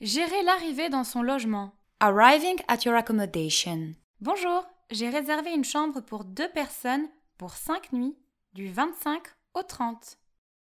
Gérer l'arrivée dans son logement. Arriving at your accommodation. Bonjour, j'ai réservé une chambre pour deux personnes pour cinq nuits du 25 au 30.